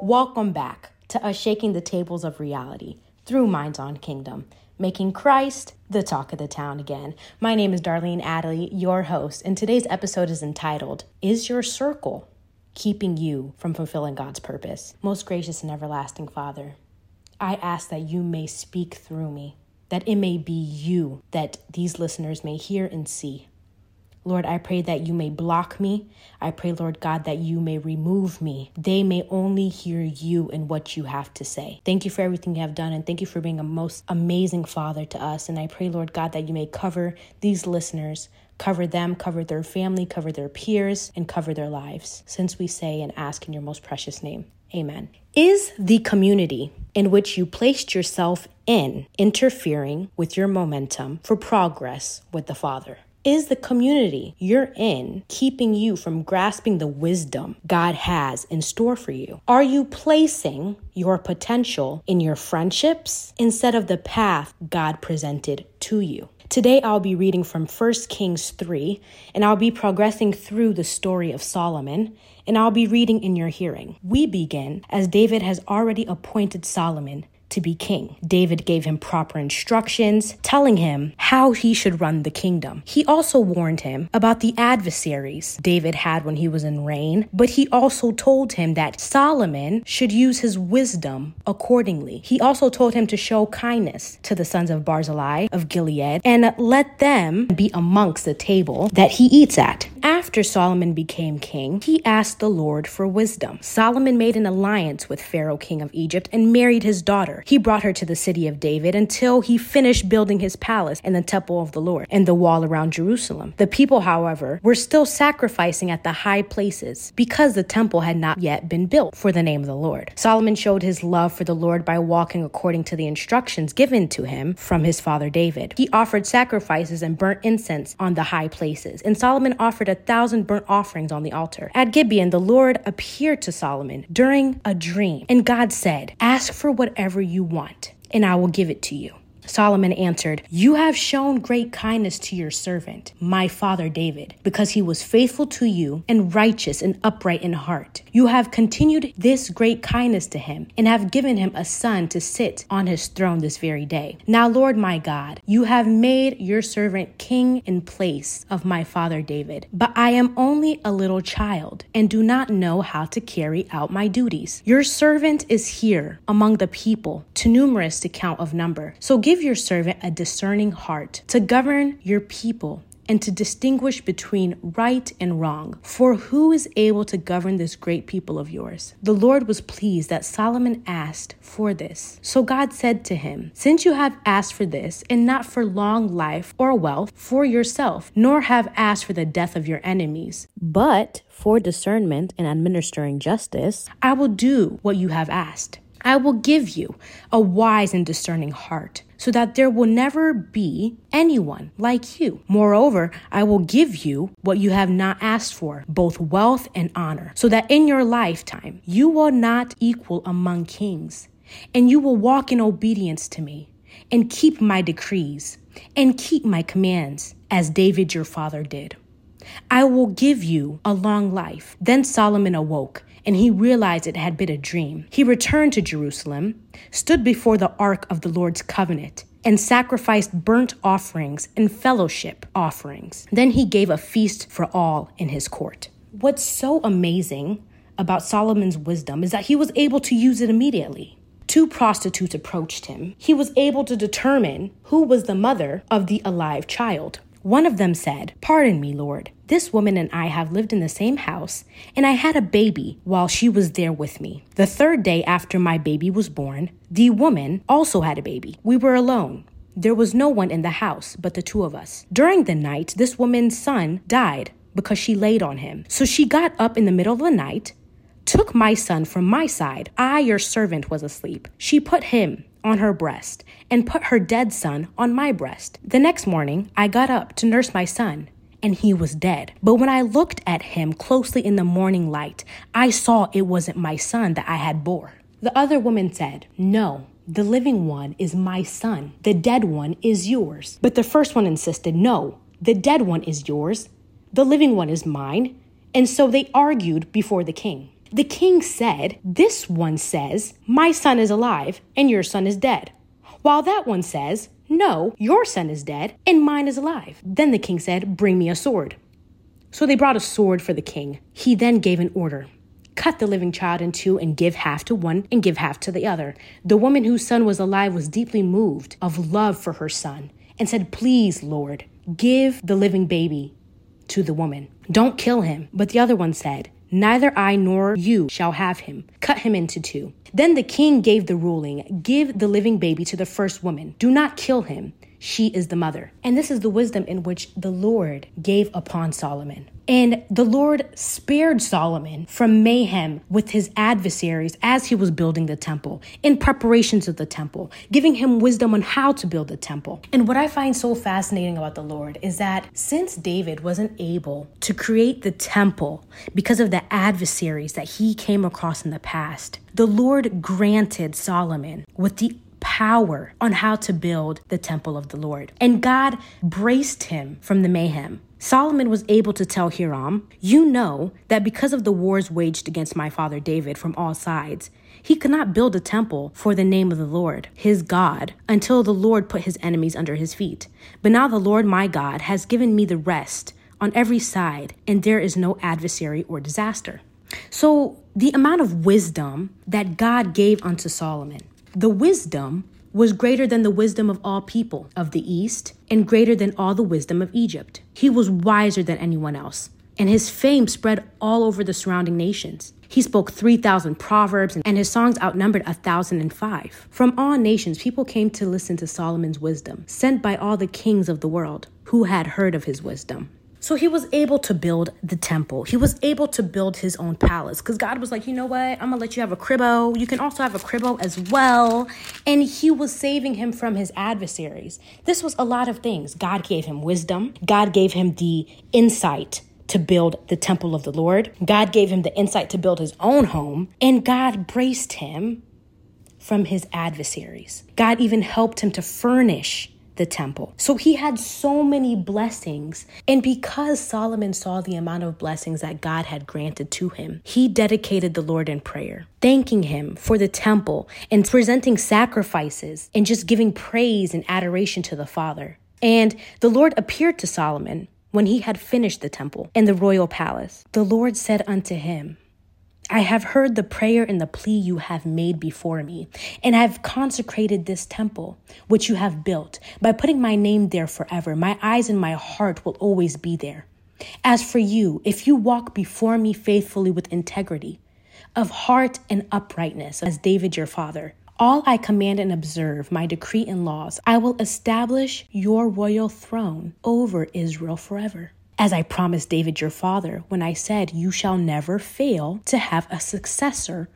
Welcome back to us shaking the tables of reality through Minds on Kingdom, making Christ the talk of the town again. My name is Darlene Adley, your host, and today's episode is entitled Is Your Circle Keeping You from Fulfilling God's Purpose? Most gracious and everlasting Father, I ask that you may speak through me, that it may be you that these listeners may hear and see. Lord, I pray that you may block me. I pray, Lord God, that you may remove me. They may only hear you and what you have to say. Thank you for everything you have done, and thank you for being a most amazing Father to us. And I pray, Lord God, that you may cover these listeners. Cover them, cover their family, cover their peers, and cover their lives. Since we say and ask in your most precious name. Amen. Is the community in which you placed yourself in interfering with your momentum for progress with the Father? Is the community you're in keeping you from grasping the wisdom God has in store for you? Are you placing your potential in your friendships instead of the path God presented to you? Today I'll be reading from 1 Kings 3, and I'll be progressing through the story of Solomon, and I'll be reading in your hearing. We begin as David has already appointed Solomon to be king. David gave him proper instructions, telling him how he should run the kingdom. He also warned him about the adversaries David had when he was in reign, but he also told him that Solomon should use his wisdom accordingly. He also told him to show kindness to the sons of Barzillai of Gilead and let them be amongst the table that he eats at. After Solomon became king, he asked the Lord for wisdom. Solomon made an alliance with Pharaoh, king of Egypt, and married his daughter. He brought her to the city of David until he finished building his palace and the temple of the Lord and the wall around Jerusalem. The people, however, were still sacrificing at the high places because the temple had not yet been built for the name of the Lord. Solomon showed his love for the Lord by walking according to the instructions given to him from his father David. He offered sacrifices and burnt incense on the high places, and Solomon offered a thousand burnt offerings on the altar. At Gibeon, the Lord appeared to Solomon during a dream, and God said, Ask for whatever you want, and I will give it to you. Solomon answered, You have shown great kindness to your servant, my father David, because he was faithful to you and righteous and upright in heart. You have continued this great kindness to him and have given him a son to sit on his throne this very day. Now, Lord my God, you have made your servant king in place of my father David, but I am only a little child and do not know how to carry out my duties. Your servant is here among the people, too numerous to count of number. So give Give your servant a discerning heart to govern your people and to distinguish between right and wrong. For who is able to govern this great people of yours? The Lord was pleased that Solomon asked for this. So God said to him, Since you have asked for this, and not for long life or wealth for yourself, nor have asked for the death of your enemies, but for discernment and administering justice, I will do what you have asked. I will give you a wise and discerning heart so that there will never be anyone like you. Moreover, I will give you what you have not asked for, both wealth and honor, so that in your lifetime you will not equal among kings, and you will walk in obedience to me, and keep my decrees, and keep my commands, as David your father did. I will give you a long life. Then Solomon awoke and he realized it had been a dream. He returned to Jerusalem, stood before the ark of the Lord's covenant, and sacrificed burnt offerings and fellowship offerings. Then he gave a feast for all in his court. What's so amazing about Solomon's wisdom is that he was able to use it immediately. Two prostitutes approached him. He was able to determine who was the mother of the alive child. One of them said, Pardon me, Lord. This woman and I have lived in the same house, and I had a baby while she was there with me. The third day after my baby was born, the woman also had a baby. We were alone. There was no one in the house but the two of us. During the night, this woman's son died because she laid on him. So she got up in the middle of the night, took my son from my side. I, your servant, was asleep. She put him on her breast and put her dead son on my breast. The next morning, I got up to nurse my son, and he was dead. But when I looked at him closely in the morning light, I saw it wasn't my son that I had bore. The other woman said, No, the living one is my son. The dead one is yours. But the first one insisted, No, the dead one is yours. The living one is mine. And so they argued before the king. The king said, This one says, My son is alive and your son is dead. While that one says, No, your son is dead and mine is alive. Then the king said, Bring me a sword. So they brought a sword for the king. He then gave an order cut the living child in two and give half to one and give half to the other. The woman whose son was alive was deeply moved of love for her son and said, Please, Lord, give the living baby to the woman. Don't kill him. But the other one said, Neither I nor you shall have him. Cut him into two. Then the king gave the ruling Give the living baby to the first woman. Do not kill him. She is the mother. And this is the wisdom in which the Lord gave upon Solomon. And the Lord spared Solomon from mayhem with his adversaries as he was building the temple, in preparations of the temple, giving him wisdom on how to build the temple. And what I find so fascinating about the Lord is that since David wasn't able to create the temple because of the adversaries that he came across in the past, the Lord granted Solomon with the power on how to build the temple of the Lord. And God braced him from the mayhem. Solomon was able to tell Hiram, You know that because of the wars waged against my father David from all sides, he could not build a temple for the name of the Lord, his God, until the Lord put his enemies under his feet. But now the Lord my God has given me the rest on every side, and there is no adversary or disaster. So, the amount of wisdom that God gave unto Solomon, the wisdom was greater than the wisdom of all people of the East and greater than all the wisdom of Egypt. He was wiser than anyone else, and his fame spread all over the surrounding nations. He spoke 3,000 proverbs, and his songs outnumbered 1,005. From all nations, people came to listen to Solomon's wisdom, sent by all the kings of the world who had heard of his wisdom. So he was able to build the temple. He was able to build his own palace because God was like, you know what? I'm going to let you have a cribbo. You can also have a cribbo as well. And he was saving him from his adversaries. This was a lot of things. God gave him wisdom, God gave him the insight to build the temple of the Lord, God gave him the insight to build his own home, and God braced him from his adversaries. God even helped him to furnish the temple. So he had so many blessings. And because Solomon saw the amount of blessings that God had granted to him, he dedicated the Lord in prayer, thanking him for the temple and presenting sacrifices and just giving praise and adoration to the Father. And the Lord appeared to Solomon when he had finished the temple and the royal palace. The Lord said unto him, I have heard the prayer and the plea you have made before me, and I have consecrated this temple which you have built by putting my name there forever. My eyes and my heart will always be there. As for you, if you walk before me faithfully with integrity, of heart and uprightness, as David your father, all I command and observe, my decree and laws, I will establish your royal throne over Israel forever as I promised David your father when I said, You shall never fail to have a successor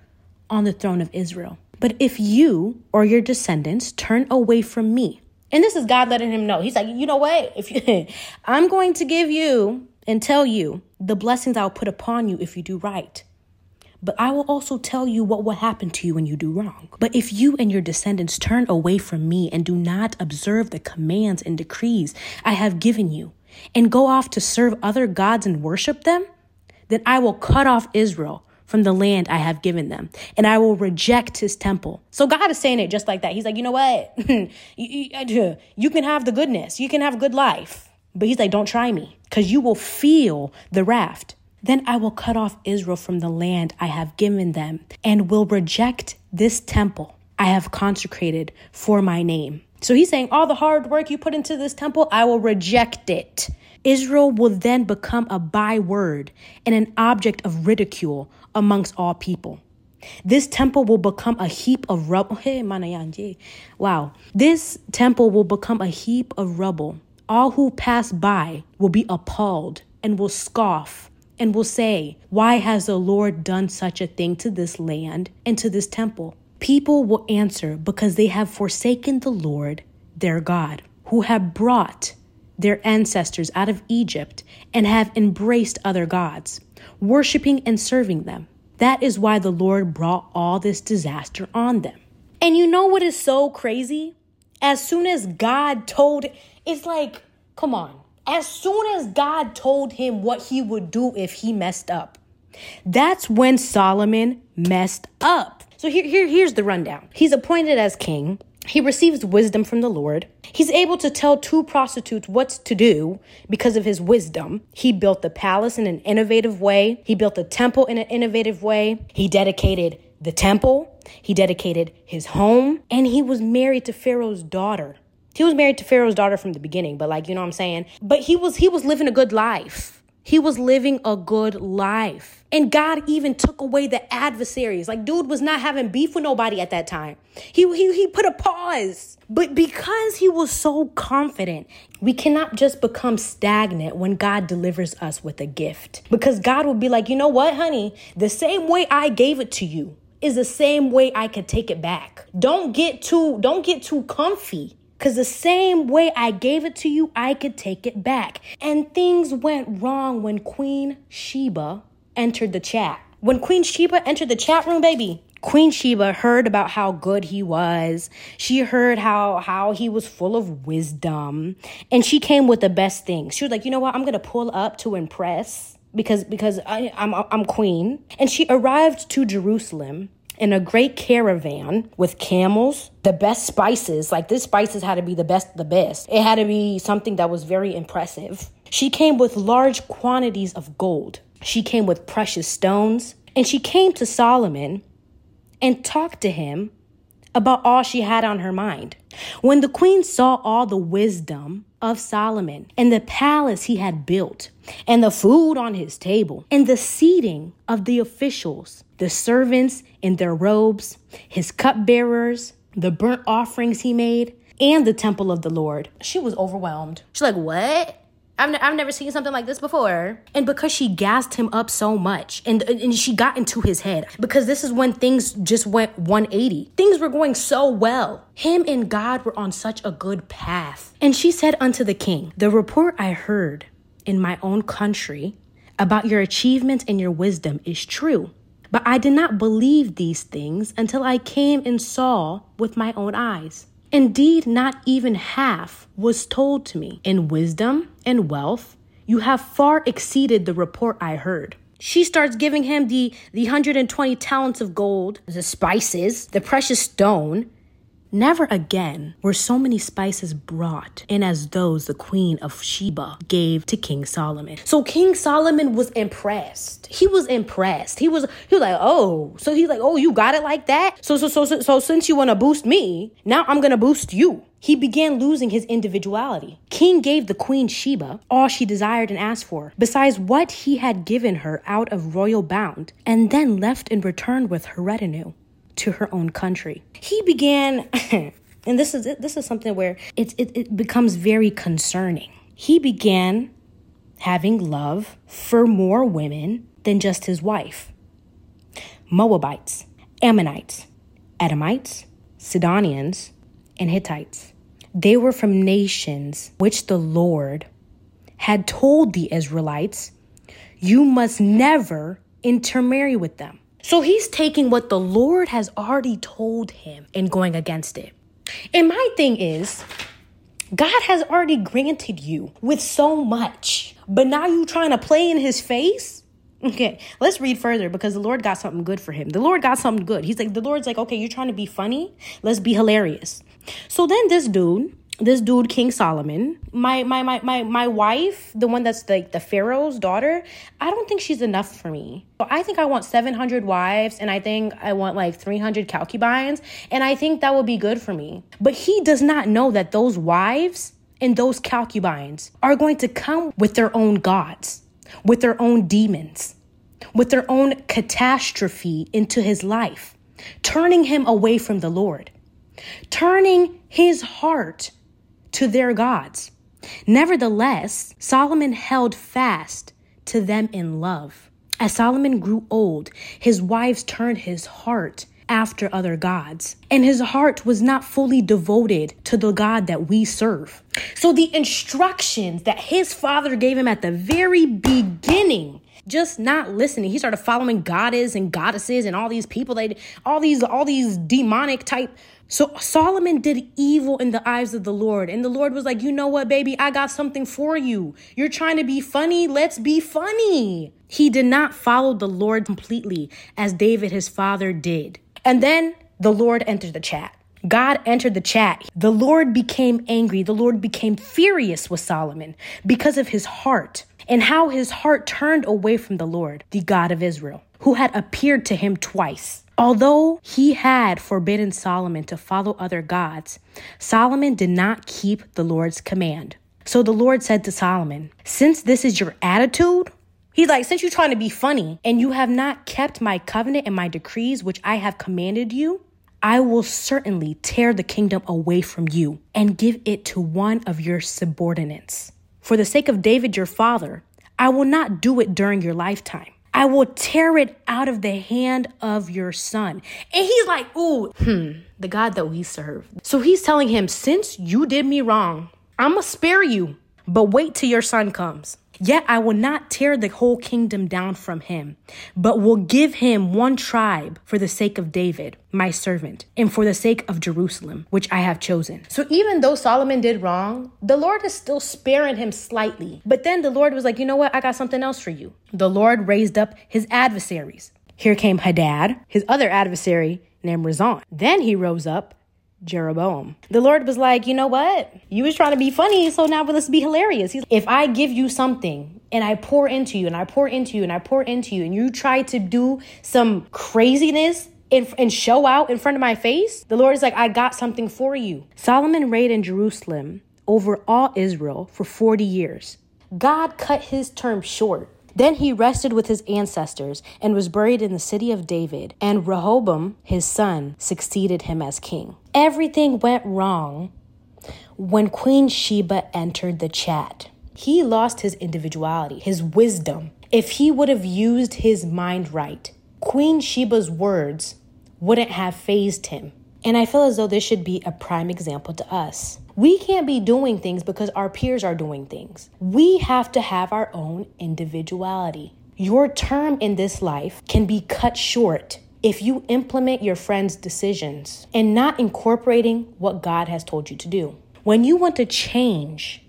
on the throne of Israel. But if you or your descendants turn away from me, and this is God letting him know, He's like, You know what? If you, I'm going to give you and tell you the blessings I'll put upon you if you do right. But I will also tell you what will happen to you when you do wrong. But if you and your descendants turn away from me and do not observe the commands and decrees I have given you, and go off to serve other gods and worship them, then I will cut off Israel from the land I have given them, and I will reject his temple. So God is saying it just like that. He's like, you know what? you can have the goodness, you can have a good life. But he's like, don't try me, because you will feel the raft. Then I will cut off Israel from the land I have given them, and will reject this temple I have consecrated for my name. So he's saying, All the hard work you put into this temple, I will reject it. Israel will then become a byword and an object of ridicule amongst all people. This temple will become a heap of rubble. Hey, Wow. This temple will become a heap of rubble. All who pass by will be appalled and will scoff and will say, Why has the Lord done such a thing to this land and to this temple? People will answer because they have forsaken the Lord their God, who have brought their ancestors out of Egypt and have embraced other gods, worshiping and serving them. That is why the Lord brought all this disaster on them. And you know what is so crazy? As soon as God told, it's like, come on. As soon as God told him what he would do if he messed up, That's when Solomon messed up. So here, here, here's the rundown. He's appointed as king. He receives wisdom from the Lord. He's able to tell two prostitutes what to do because of his wisdom. He built the palace in an innovative way. He built the temple in an innovative way. He dedicated the temple. He dedicated his home. And he was married to Pharaoh's daughter. He was married to Pharaoh's daughter from the beginning, but like, you know what I'm saying? But he was he was living a good life. He was living a good life. And God even took away the adversaries. Like, dude was not having beef with nobody at that time. He, he, he put a pause. But because he was so confident, we cannot just become stagnant when God delivers us with a gift. Because God will be like, you know what, honey? The same way I gave it to you is the same way I could take it back. Don't get too, don't get too comfy. Because the same way I gave it to you, I could take it back. And things went wrong when Queen Sheba entered the chat. When Queen Sheba entered the chat room, baby, Queen Sheba heard about how good he was. She heard how how he was full of wisdom, and she came with the best things. She was like, "You know what? I'm going to pull up to impress because because I, I'm I'm queen." And she arrived to Jerusalem in a great caravan with camels, the best spices. Like this spices had to be the best, the best. It had to be something that was very impressive. She came with large quantities of gold. She came with precious stones. And she came to Solomon and talked to him about all she had on her mind. When the queen saw all the wisdom of Solomon and the palace he had built, and the food on his table, and the seating of the officials, the servants in their robes, his cupbearers, the burnt offerings he made, and the temple of the Lord, she was overwhelmed. She's like, What? I've, I've never seen something like this before. And because she gassed him up so much and, and she got into his head, because this is when things just went 180. Things were going so well. Him and God were on such a good path. And she said unto the king, The report I heard in my own country about your achievements and your wisdom is true. But I did not believe these things until I came and saw with my own eyes. Indeed, not even half was told to me. In wisdom and wealth, you have far exceeded the report I heard. She starts giving him the, the 120 talents of gold, the spices, the precious stone, Never again were so many spices brought in as those the queen of Sheba gave to King Solomon. So King Solomon was impressed. He was impressed. He was he was like, "Oh, so he's like, "Oh, you got it like that? So so so so, so since you want to boost me, now I'm going to boost you." He began losing his individuality. King gave the queen Sheba all she desired and asked for, besides what he had given her out of royal bound, and then left in return with her retinue to her own country. He began, and this is this is something where it, it, it becomes very concerning. He began having love for more women than just his wife. Moabites, Ammonites, Edomites, Sidonians, and Hittites. They were from nations which the Lord had told the Israelites, You must never intermarry with them. So he's taking what the Lord has already told him and going against it. And my thing is, God has already granted you with so much, but now you trying to play in his face? Okay, let's read further because the Lord got something good for him. The Lord got something good. He's like, the Lord's like, okay, you're trying to be funny. Let's be hilarious. So then this dude, this dude king solomon my my my my, my wife the one that's like the pharaoh's daughter i don't think she's enough for me. I think i want 700 wives and i think i want like 300 concubines and i think that would be good for me. But he does not know that those wives and those concubines are going to come with their own gods with their own demons with their own catastrophe into his life turning him away from the lord turning his heart to their gods. Nevertheless, Solomon held fast to them in love. As Solomon grew old, his wives turned his heart after other gods, and his heart was not fully devoted to the God that we serve. So, the instructions that his father gave him at the very beginning just not listening. He started following goddess and goddesses and all these people that all these all these demonic type so Solomon did evil in the eyes of the Lord. And the Lord was like, You know what, baby? I got something for you. You're trying to be funny. Let's be funny. He did not follow the Lord completely as David, his father, did. And then the Lord entered the chat. God entered the chat. The Lord became angry. The Lord became furious with Solomon because of his heart and how his heart turned away from the Lord, the God of Israel, who had appeared to him twice. Although he had forbidden Solomon to follow other gods, Solomon did not keep the Lord's command. So the Lord said to Solomon, Since this is your attitude, He's like, since you're trying to be funny and you have not kept my covenant and my decrees, which I have commanded you, I will certainly tear the kingdom away from you and give it to one of your subordinates. For the sake of David, your father, I will not do it during your lifetime. I will tear it out of the hand of your son. And he's like, ooh, hmm, the God that we serve. So he's telling him, since you did me wrong, I'm gonna spare you, but wait till your son comes. Yet I will not tear the whole kingdom down from him, but will give him one tribe for the sake of David, my servant, and for the sake of Jerusalem, which I have chosen. So even though Solomon did wrong, the Lord is still sparing him slightly. But then the Lord was like, you know what? I got something else for you. The Lord raised up his adversaries. Here came Hadad, his other adversary named Rezon. Then he rose up Jeroboam. The Lord was like, you know what? You was trying to be funny, so now let's be hilarious. He's, if I give you something and I pour into you and I pour into you and I pour into you and you try to do some craziness and, and show out in front of my face, the Lord is like, I got something for you. Solomon reigned in Jerusalem over all Israel for 40 years. God cut his term short then he rested with his ancestors and was buried in the city of David, and Rehoboam, his son, succeeded him as king. Everything went wrong when Queen Sheba entered the chat. He lost his individuality, his wisdom. If he would have used his mind right, Queen Sheba's words wouldn't have fazed him. And I feel as though this should be a prime example to us. We can't be doing things because our peers are doing things. We have to have our own individuality. Your term in this life can be cut short if you implement your friend's decisions and not incorporating what God has told you to do. When you want to change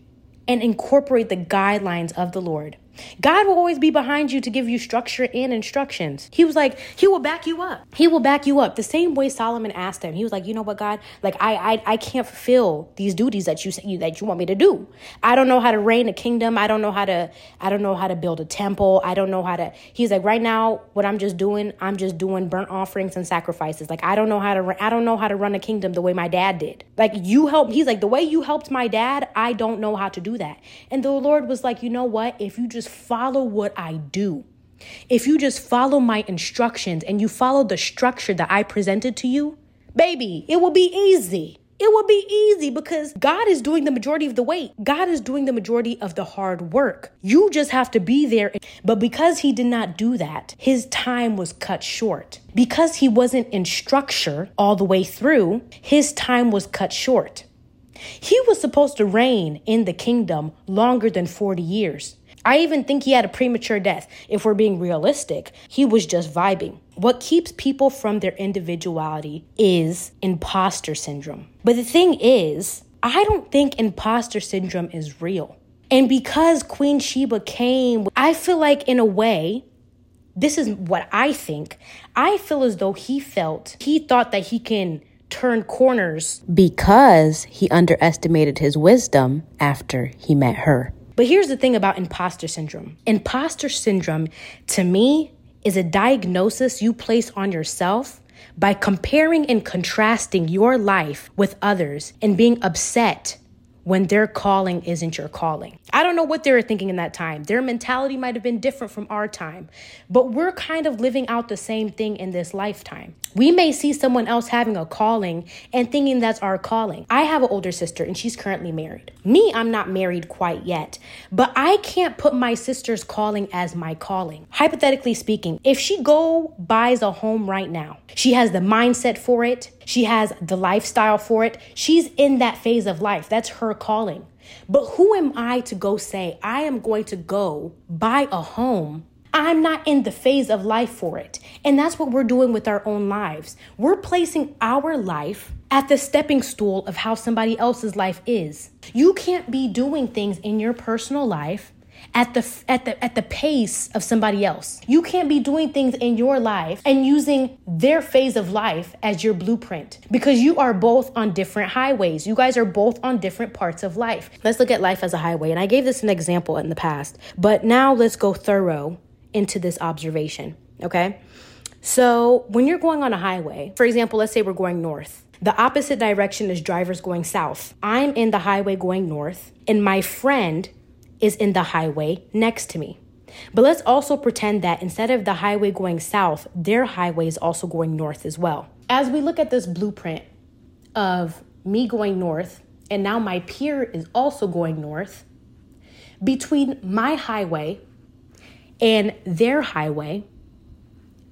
and incorporate the guidelines of the Lord, God will always be behind you to give you structure and instructions. He was like, He will back you up. He will back you up. The same way Solomon asked him. He was like, You know what, God? Like I I, I can't fulfill these duties that you you that you want me to do. I don't know how to reign a kingdom. I don't know how to I don't know how to build a temple. I don't know how to. He's like, right now, what I'm just doing, I'm just doing burnt offerings and sacrifices. Like I don't know how to I don't know how to run a kingdom the way my dad did. Like you help. He's like the way you helped my dad. I don't know how to do that. And the Lord was like, you know what? If you just just follow what I do, if you just follow my instructions and you follow the structure that I presented to you, baby, it will be easy. It will be easy because God is doing the majority of the weight. God is doing the majority of the hard work. You just have to be there. But because he did not do that, his time was cut short. Because he wasn't in structure all the way through, his time was cut short. He was supposed to reign in the kingdom longer than 40 years. I even think he had a premature death. If we're being realistic, he was just vibing. What keeps people from their individuality is imposter syndrome. But the thing is, I don't think imposter syndrome is real. And because Queen Sheba came, I feel like in a way, this is what I think. I feel as though he felt, he thought that he can turn corners because he underestimated his wisdom after he met her. But here's the thing about imposter syndrome. Imposter syndrome, to me, is a diagnosis you place on yourself by comparing and contrasting your life with others and being upset when their calling isn't your calling. I don't know what they were thinking in that time. Their mentality might have been different from our time, but we're kind of living out the same thing in this lifetime. We may see someone else having a calling and thinking that's our calling. I have an older sister and she's currently married. Me, I'm not married quite yet, but I can't put my sister's calling as my calling. Hypothetically speaking, if she go buys a home right now, she has the mindset for it, she has the lifestyle for it. She's in that phase of life. That's her calling. But who am I to go say, I am going to go buy a home I'm not in the phase of life for it. And that's what we're doing with our own lives. We're placing our life at the stepping stool of how somebody else's life is. You can't be doing things in your personal life at the at the at the pace of somebody else. You can't be doing things in your life and using their phase of life as your blueprint because you are both on different highways. You guys are both on different parts of life. Let's look at life as a highway. And I gave this an example in the past, but now let's go thorough into this observation, okay? So, when you're going on a highway, for example, let's say we're going north. The opposite direction is drivers going south. I'm in the highway going north, and my friend is in the highway next to me. But let's also pretend that instead of the highway going south, their highway is also going north as well. As we look at this blueprint of me going north, and now my peer is also going north, between my highway and their highway,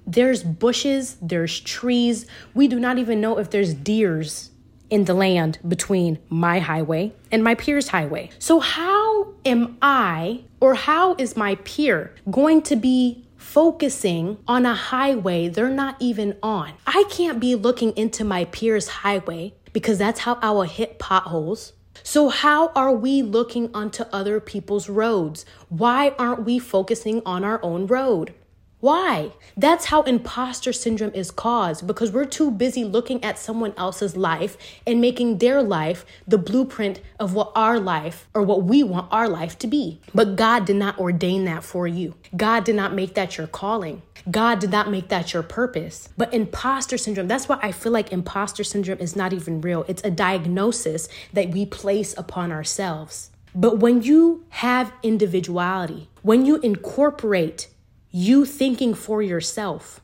there's bushes, there's trees. We do not even know if there's deers in the land between my highway and my peer's highway. So, how am I or how is my peer going to be focusing on a highway they're not even on? I can't be looking into my peer's highway because that's how I will hit potholes. So, how are we looking onto other people's roads? Why aren't we focusing on our own road? Why? That's how imposter syndrome is caused because we're too busy looking at someone else's life and making their life the blueprint of what our life or what we want our life to be. But God did not ordain that for you. God did not make that your calling. God did not make that your purpose. But imposter syndrome, that's why I feel like imposter syndrome is not even real. It's a diagnosis that we place upon ourselves. But when you have individuality, when you incorporate you thinking for yourself,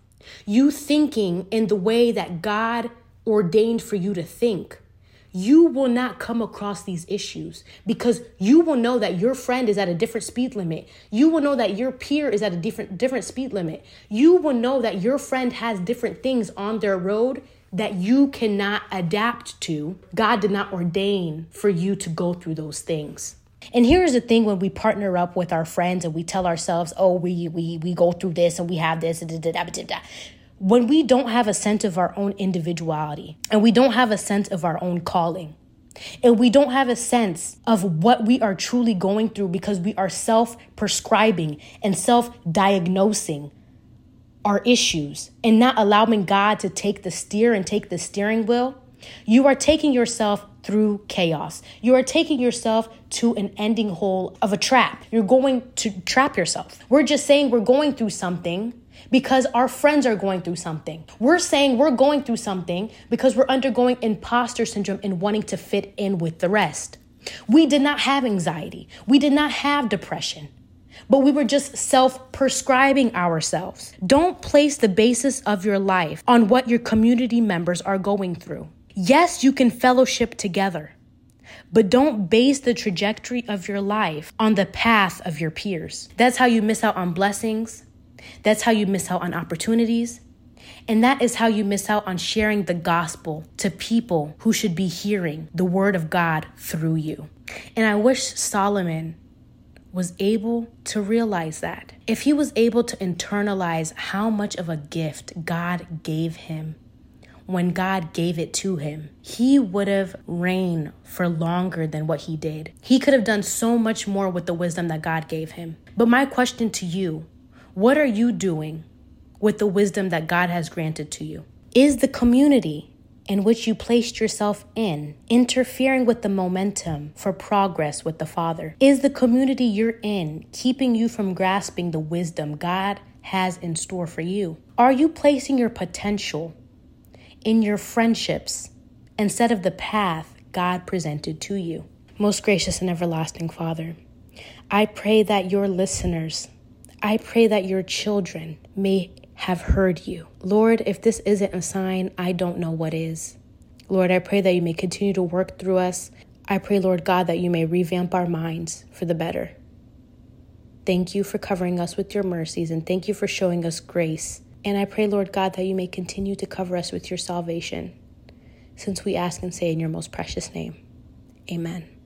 you thinking in the way that God ordained for you to think, you will not come across these issues because you will know that your friend is at a different speed limit. You will know that your peer is at a different different speed limit. You will know that your friend has different things on their road that you cannot adapt to. God did not ordain for you to go through those things. And here's the thing when we partner up with our friends and we tell ourselves, oh, we we we go through this and we have this, and da, da, da, when we don't have a sense of our own individuality and we don't have a sense of our own calling, and we don't have a sense of what we are truly going through because we are self prescribing and self diagnosing our issues and not allowing God to take the steer and take the steering wheel, you are taking yourself through chaos. You are taking yourself to an ending hole of a trap. You're going to trap yourself. We're just saying we're going through something because our friends are going through something. We're saying we're going through something because we're undergoing imposter syndrome and wanting to fit in with the rest. We did not have anxiety. We did not have depression but we were just self prescribing ourselves. Don't place the basis of your life on what your community members are going through. Yes, you can fellowship together, but don't base the trajectory of your life on the path of your peers. That's how you miss out on blessings. That's how you miss out on opportunities. And that is how you miss out on sharing the gospel to people who should be hearing the word of God through you. And I wish Solomon was able to realize that. If he was able to internalize how much of a gift God gave him when God gave it to him, he would have reigned for longer than what he did. He could have done so much more with the wisdom that God gave him. But my question to you what are you doing with the wisdom that God has granted to you? Is the community in which you placed yourself in interfering with the momentum for progress with the Father? Is the community you're in keeping you from grasping the wisdom God has in store for you? Are you placing your potential in your friendships instead of the path God presented to you. Most gracious and everlasting Father, I pray that your listeners, I pray that your children may have heard you. Lord, if this isn't a sign, I don't know what is. Lord, I pray that you may continue to work through us. I pray, Lord God, that you may revamp our minds for the better. Thank you for covering us with your mercies and thank you for showing us grace and I pray, Lord God, that you may continue to cover us with your salvation, since we ask and say in your most precious name. Amen.